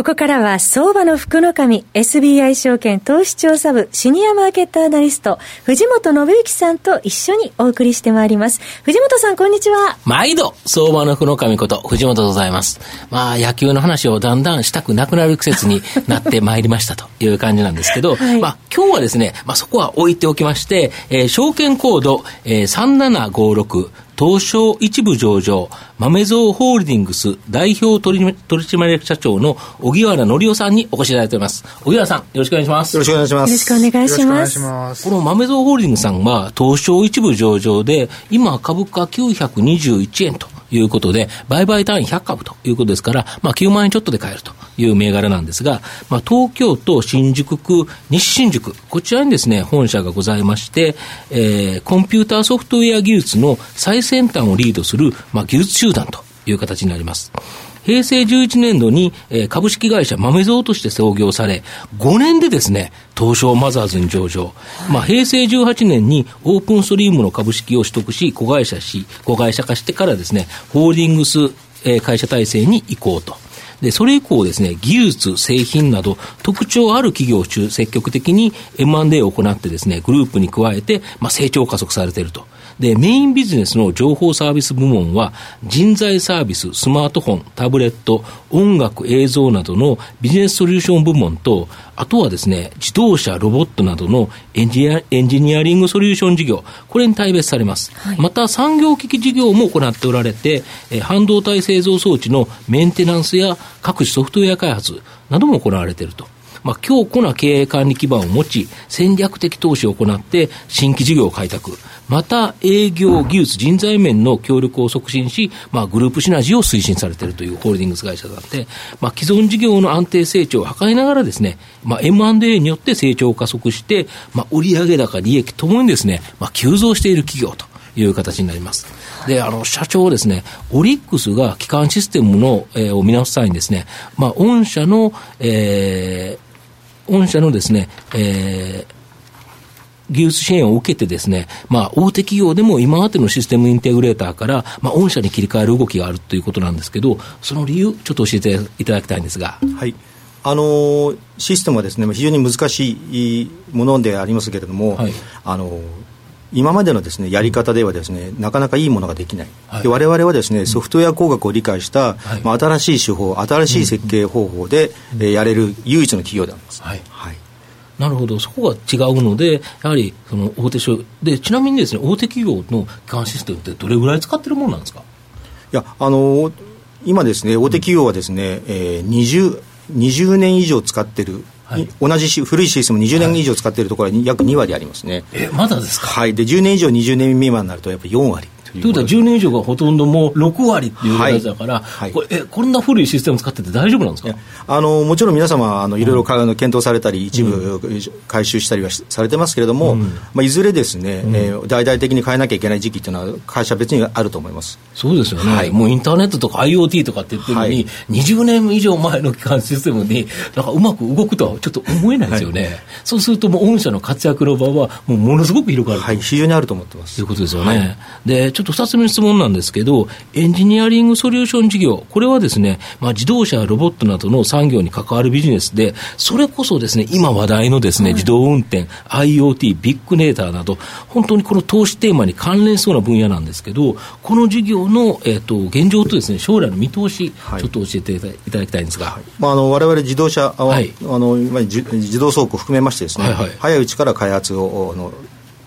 ここからは相場の福の神 SBI 証券投資調査部シニアマーケットアナリスト藤本信之さんと一緒にお送りしてまいります。藤本さんこんにちは。毎度相場の福の神こと藤本でございます。まあ野球の話をだんだんしたくなくなる季節に なってまいりましたという感じなんですけど、はい、まあ今日はですね、まあそこは置いておきまして、えー、証券コード、えー、3756東証一部上場、豆蔵ホールディングス代表取締役社長の荻原紀夫さんにお越しいただいております。荻原さん、よろしくお願いします。よろしくお願いします。よろしくお願いします。この豆蔵ホールディングスさんは、東証一部上場で、今株価921円と。いうことで、売買単位100株ということですから、まあ、9万円ちょっとで買えるという銘柄なんですが、まあ、東京都新宿区、西新宿、こちらにですね、本社がございまして、えー、コンピューターソフトウェア技術の最先端をリードする、まあ、技術集団という形になります。平成11年度に、えー、株式会社豆蔵として創業され、5年でですね、東証マザーズに上場。まあ、平成18年にオープンストリームの株式を取得し、子会社し、子会社化してからですね、ホールディングス、えー、会社体制に移行と。で、それ以降ですね、技術、製品など、特徴ある企業を積極的に M&A を行ってですね、グループに加えて、まあ、成長を加速されていると。で、メインビジネスの情報サービス部門は、人材サービス、スマートフォン、タブレット、音楽、映像などのビジネスソリューション部門と、あとはですね、自動車、ロボットなどのエンジニアエンジニアリングソリューション事業、これに対別されます。はい、また、産業機器事業も行っておられて、え半導体製造装置のメンテナンスや各種ソフトウェア開発なども行われていると。まあ、強固な経営管理基盤を持ち、戦略的投資を行って、新規事業を開拓。また、営業、技術、人材面の協力を促進し、まあ、グループシナジーを推進されているというホールディングス会社なので、まあ、既存事業の安定成長を図りながらですね、まあ、M&A によって成長を加速して、まあ、売上高、利益ともにですね、まあ、急増している企業という形になります。で、あの、社長ですね、オリックスが基幹システムの、えー、を見直す際にですね、まあ、御社の、えー、御社のですね、えー、技術支援を受けてですね、まあ、大手企業でも今までのシステムインテグレーターから、まあ、御社に切り替える動きがあるということなんですけど、その理由、ちょっと教えていただきたいんですが。はい。あのシステムはですね、非常に難しいものでありますけれども、はい、あの今までのですねやり方ではですねなかなかいいものができない、はい、で我々はですねソフトウェア工学を理解した、はい、まあ、新しい手法新しい設計方法で、うん、やれる唯一の企業であります、はい、はい、なるほど、そこが違うので、やはりその大手商で、ちなみにですね、大手企業の基幹システムってどれぐらい使ってるものなんですか？いや、あの今ですね、大手企業はですね、えー、20, 20年以上使ってるはい、同じ古いシステム20年以上使っているところは約2割ありますね。えまだですか？はい。で10年以上20年未満になるとやっぱり4割ということは10年以上がほとんどもう6割っていうやつだから、はい、これえこんな古いシステム使ってて大丈夫なんですか？あのもちろん皆様あのいろいろか、うん、検討されたり一部回収したりはされてますけれども、うん、まあ、いずれですね、うん、えー、大々的に変えなきゃいけない時期っていうのは会社別にあると思います。そうですよね、はい、もうインターネットとか IoT とかって言ってるのに、はい、20年以上前の基幹システムになんかうまく動くとはちょっと思えないですよね、はい、そうするともう御社の活躍の場はもうものすごく広がるはい。非常にあると思ってます。ということですよね、でちょっと2つ目の質問なんですけど、エンジニアリングソリューション事業、これはですね、まあ、自動車、ロボットなどの産業に関わるビジネスで、それこそですね、今話題のですね、自動運転、IoT、ビッグネーターなど、本当にこの投資テーマに関連しそうな分野なんですけど、この事業の、えーと、現状とですね、将来の見通し、はい、ちょっと教えていただきたいんですが。はい、まあ、あの我々自動車は、はい、あの自動倉庫含めましてですね、はいはい、早いうちから開発をの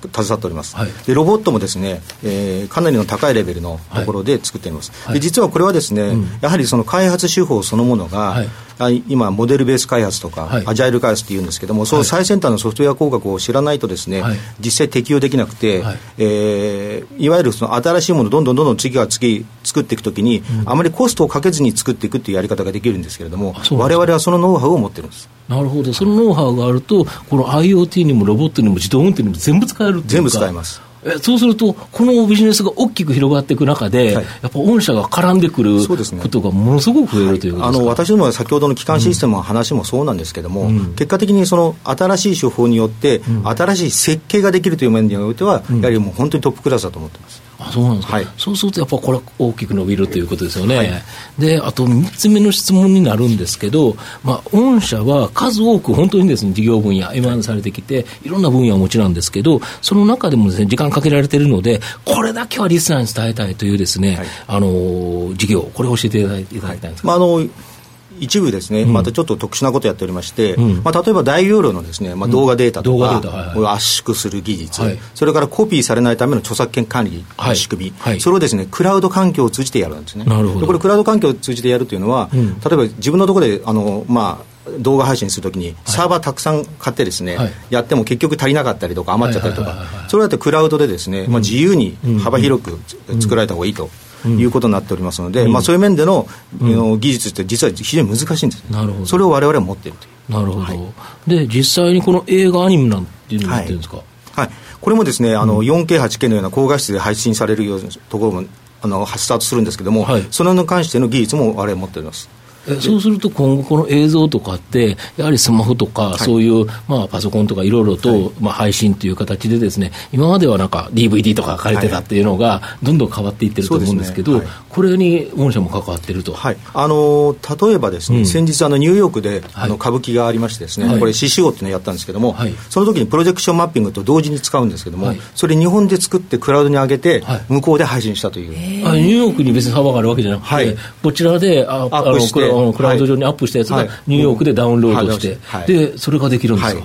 携わっております、はい、でロボットもですね、えー、かなりの高いレベルのところで作っています、はい、で実はこれはですね、うん、やはりその開発手法そのものが、はい、今モデルベース開発とか、アジャイル開発っていうんですけども、その最先端のソフトウェア工学を知らないとですね、実際適用できなくて、はい。えー、いわゆるその新しいものをどんどんどんどん次から次作っていくときに、うん、あまりコストをかけずに作っていくっていうやり方ができるんですけれども我々はそのノウハウを持ってるんです。なるほど、そのノウハウがあると、この IoT にもロボットにも自動運転にも全部使える全部使えます。えそうすると、このビジネスが大きく広がっていく中で、はい、やっぱ御社が絡んでくることがものすごく増えるというあの私ども先ほどの基幹システムの話もそうなんですけれども、うん、結果的にその新しい手法によって、新しい設計ができるという面においては、やはりもう本当にトップクラスだと思ってます。あそうなんですか、はい、そうするとやっぱこれ大きく伸びるということですよね、はい、であと3つ目の質問になるんですけど、まあ、御社は数多く本当にですね事業分野 M1 されてきていろんな分野はもちろんですけどその中でもですね時間かけられているのでこれだけはリスナーに伝えたいというですね、はい、あの事業これを教えていただきたいんですか、まあ、あの一部ですね、またちょっと特殊なことやっておりまして、うん、まあ、例えば大容量のですね、まあ、動画データとかを圧縮する技術、はい、それからコピーされないための著作権管理の仕組み、はい、それをですね、クラウド環境を通じてやるんですね。なるほど。これ、クラウド環境を通じてやるというのは、うん、例えば自分のところで、あの、まあ、動画配信するときに、サーバーたくさん買ってですね、はい、やっても結局足りなかったりとか余っちゃったりとか、それだってクラウドでですね、まあ、自由に幅広く作られた方がいいと。いうことになっておりますので、うん、まあ、そういう面での,、の技術って実は非常に難しいんです、なるほど。それをわれわれは持っているという。なるほど、はい、で実際にこの映画アニメなんていうのをやってるんですか、はい、はい、これもですねあの、うん、4K、8K のような高画質で配信されるようなところもあのスタートするんですけれども、はい、それに関しての技術も我々持っております。そうすると今後、この映像とかって、やはりスマホとか、そういう、まあ、パソコンとかいろいろと、まあ、配信という形でですね、今まではなんか DVD とか書かれてたっていうのが、どんどん変わっていってると思うんですけど、これに御社も関わってると。はい、あの例えばですね、先日あのニューヨークであの歌舞伎がありましてですね、これ獅子王っていうのをやったんですけども、その時にプロジェクションマッピングと同時に使うんですけども、それ日本で作ってクラウドに上げて、向こうで配信したという。あニューヨークに別に幅があるわけじゃなくて、こちらでああのクラウド上にアップしたやつがニューヨークでダウンロードして、でそれができるんですよ。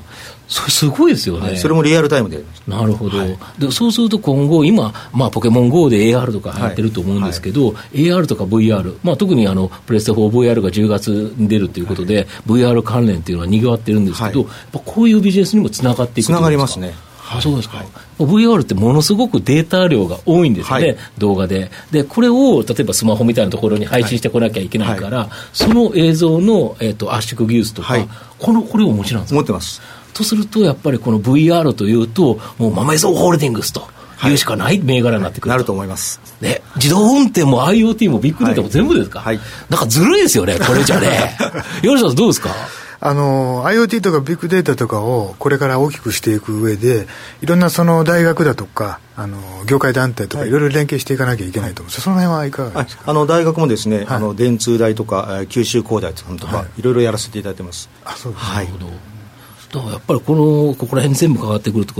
それすごいですよね、それもリアルタイムでなるほど、でそうすると今後、今、まあ、ポケモン GO で AR とか入ってると思うんですけど、AR とか VR、まあ、特にあのプレステ 4VR が10月に出るということで、VR 関連っていうのはにぎわってるんですけど、こういうビジネスにもつながっていくつながりますね。はい、そうですか、はい、VR ってものすごくデータ量が多いんですよね、はい、動画で。で、これを例えばスマホみたいなところに配信してこなきゃいけないから、はい、その映像の、えーと、圧縮技術とか、このこれをお持ちなんですか持ってます。とすると、やっぱりこの VR というと、もう豆蔵ホールディングスと。い。うしかない銘柄になってくる、なると思います。ね、自動運転も IoT もビッグデータも全部ですか、はい、なんかずるいですよね、これじゃね。吉田さん、どうですか？あの IoT とかビッグデータとかをこれから大きくしていく上でいろんなその大学だとかあの業界団体とかい。ろいろ連携していかなきゃいけないと思うんです、その辺はいかがですか、あの大学もですね、はい、あの電通大とか九州工大とか、はい、いろいろやらせていただいてます。あそうです、ね、はい、だからやっぱりこのここら辺全部変わってくると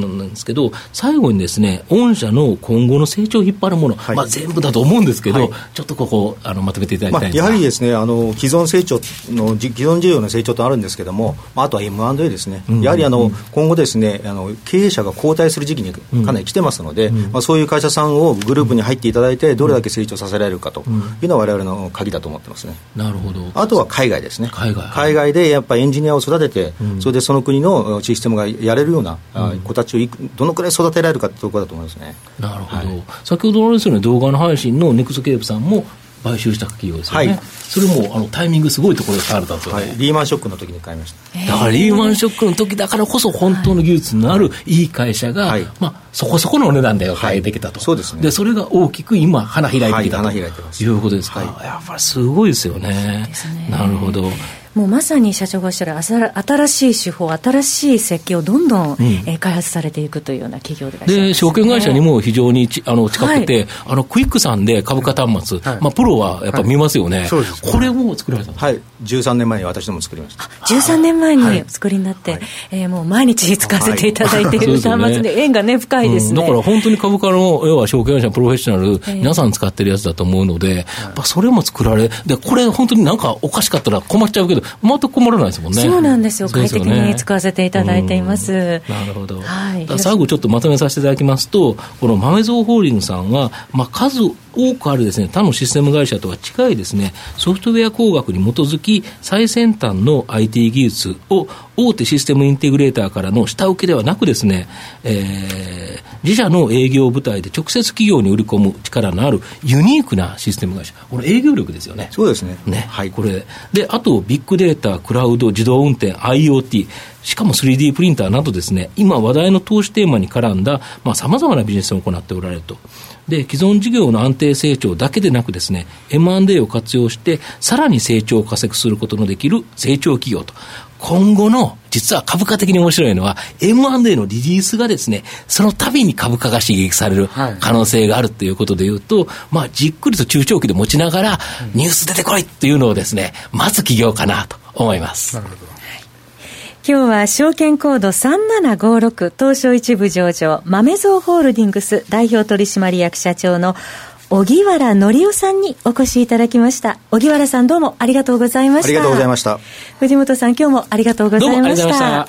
なんですけど、最後にですね、御社の今後の成長を引っ張るもの、はい、まあ、全部だと思うんですけど、はい、ちょっとここあのまとめていただきたいんです、まあ、やはりですねあの既存成長の既存事業の成長とあるんですけれども、まあ、あとは M&A ですね、うん、やはりあの、うん、今後ですねあの経営者が交代する時期にかなり来てますので、うん、まあ、そういう会社さんをグループに入っていただいてどれだけ成長させられるかというのは我々の鍵だと思ってますね。なるほど。あとは海外ですね。海外。海外でやっぱりエンジニアを育てて、それでその国のシステムがやれるような子たちをどのくらい育てられるかというところだと思いますね。なるほど。はい、先ほどのですね、動画の配信のネクストケープさんも買収した企業ですよね、はい、それもあのタイミングすごいところで買われたんですよね、はい、リーマンショックの時に買いました。だからリーマンショックの時だからこそ本当の技術のあるいい会社が、はい、まあ、そこそこのお値段で買えてきたと、そうですね。でそれが大きく今花開いてきたと、い、いうことですか、やっぱりすごいですよね、ね、なるほどもうまさに社長がおっしゃる新しい手法、新しい設計をどんどん、うん、えー、開発されていくというような企業でらっしゃる、ね、で証券会社にも非常にちあの近くて、はい、あのクイックさんで株価端末、はい、まあ、プロはやっぱ見ますよね、はい、これも作られたはい、13年前に私ども作りました。13年前にお作りになって、はい、えー、もう毎日使わせていただいてい。る端末で、縁がね、深いですね、うん、だから本当に株価の、要は証券会社プロフェッショナル、えー、皆さん使ってるやつだと思うので、やっぱそれも作られ、でこれ、本当になんかおかしかったら困っちゃうけど、また困らないですもんね。そうなんですよ。快適に使わせていただいています。なるほど。はい。最後ちょっとまとめさせていただきますと、この豆蔵ホールディングさんは、まあ、数多くあるですね、他のシステム会社とは近いですね、ソフトウェア工学に基づき、最先端の IT 技術を大手システムインテグレーターからの下請けではなくですね、えー、自社の営業部隊で直接企業に売り込む力のあるユニークなシステム会社。これ営業力ですよね。そうですね。ね。はい。これ。で、あと、ビッグデータ、クラウド、自動運転、IoT、しかも 3D プリンターなどですね、今話題の投資テーマに絡んだ、まあ、様々なビジネスを行っておられると。で、既存事業の安定成長だけでなくですね、M&A を活用して、さらに成長を加速することのできる成長企業と。今後の、実は株価的に面白いのは、M&A のリリースがですね、その度に株価が刺激される可能性があるということでいうと、はい、まあ、じっくりと中長期で持ちながら、ニュース出てこいっていうのをですね、待つ企業かなと思います。なるほど。今日は証券コード3756東証一部上場豆蔵ホールディングス代表取締役社長の荻原紀夫さんにお越しいただきました。荻原さんどうもありがとうございました。ありがとうございました。藤本さん今日もありがとうございました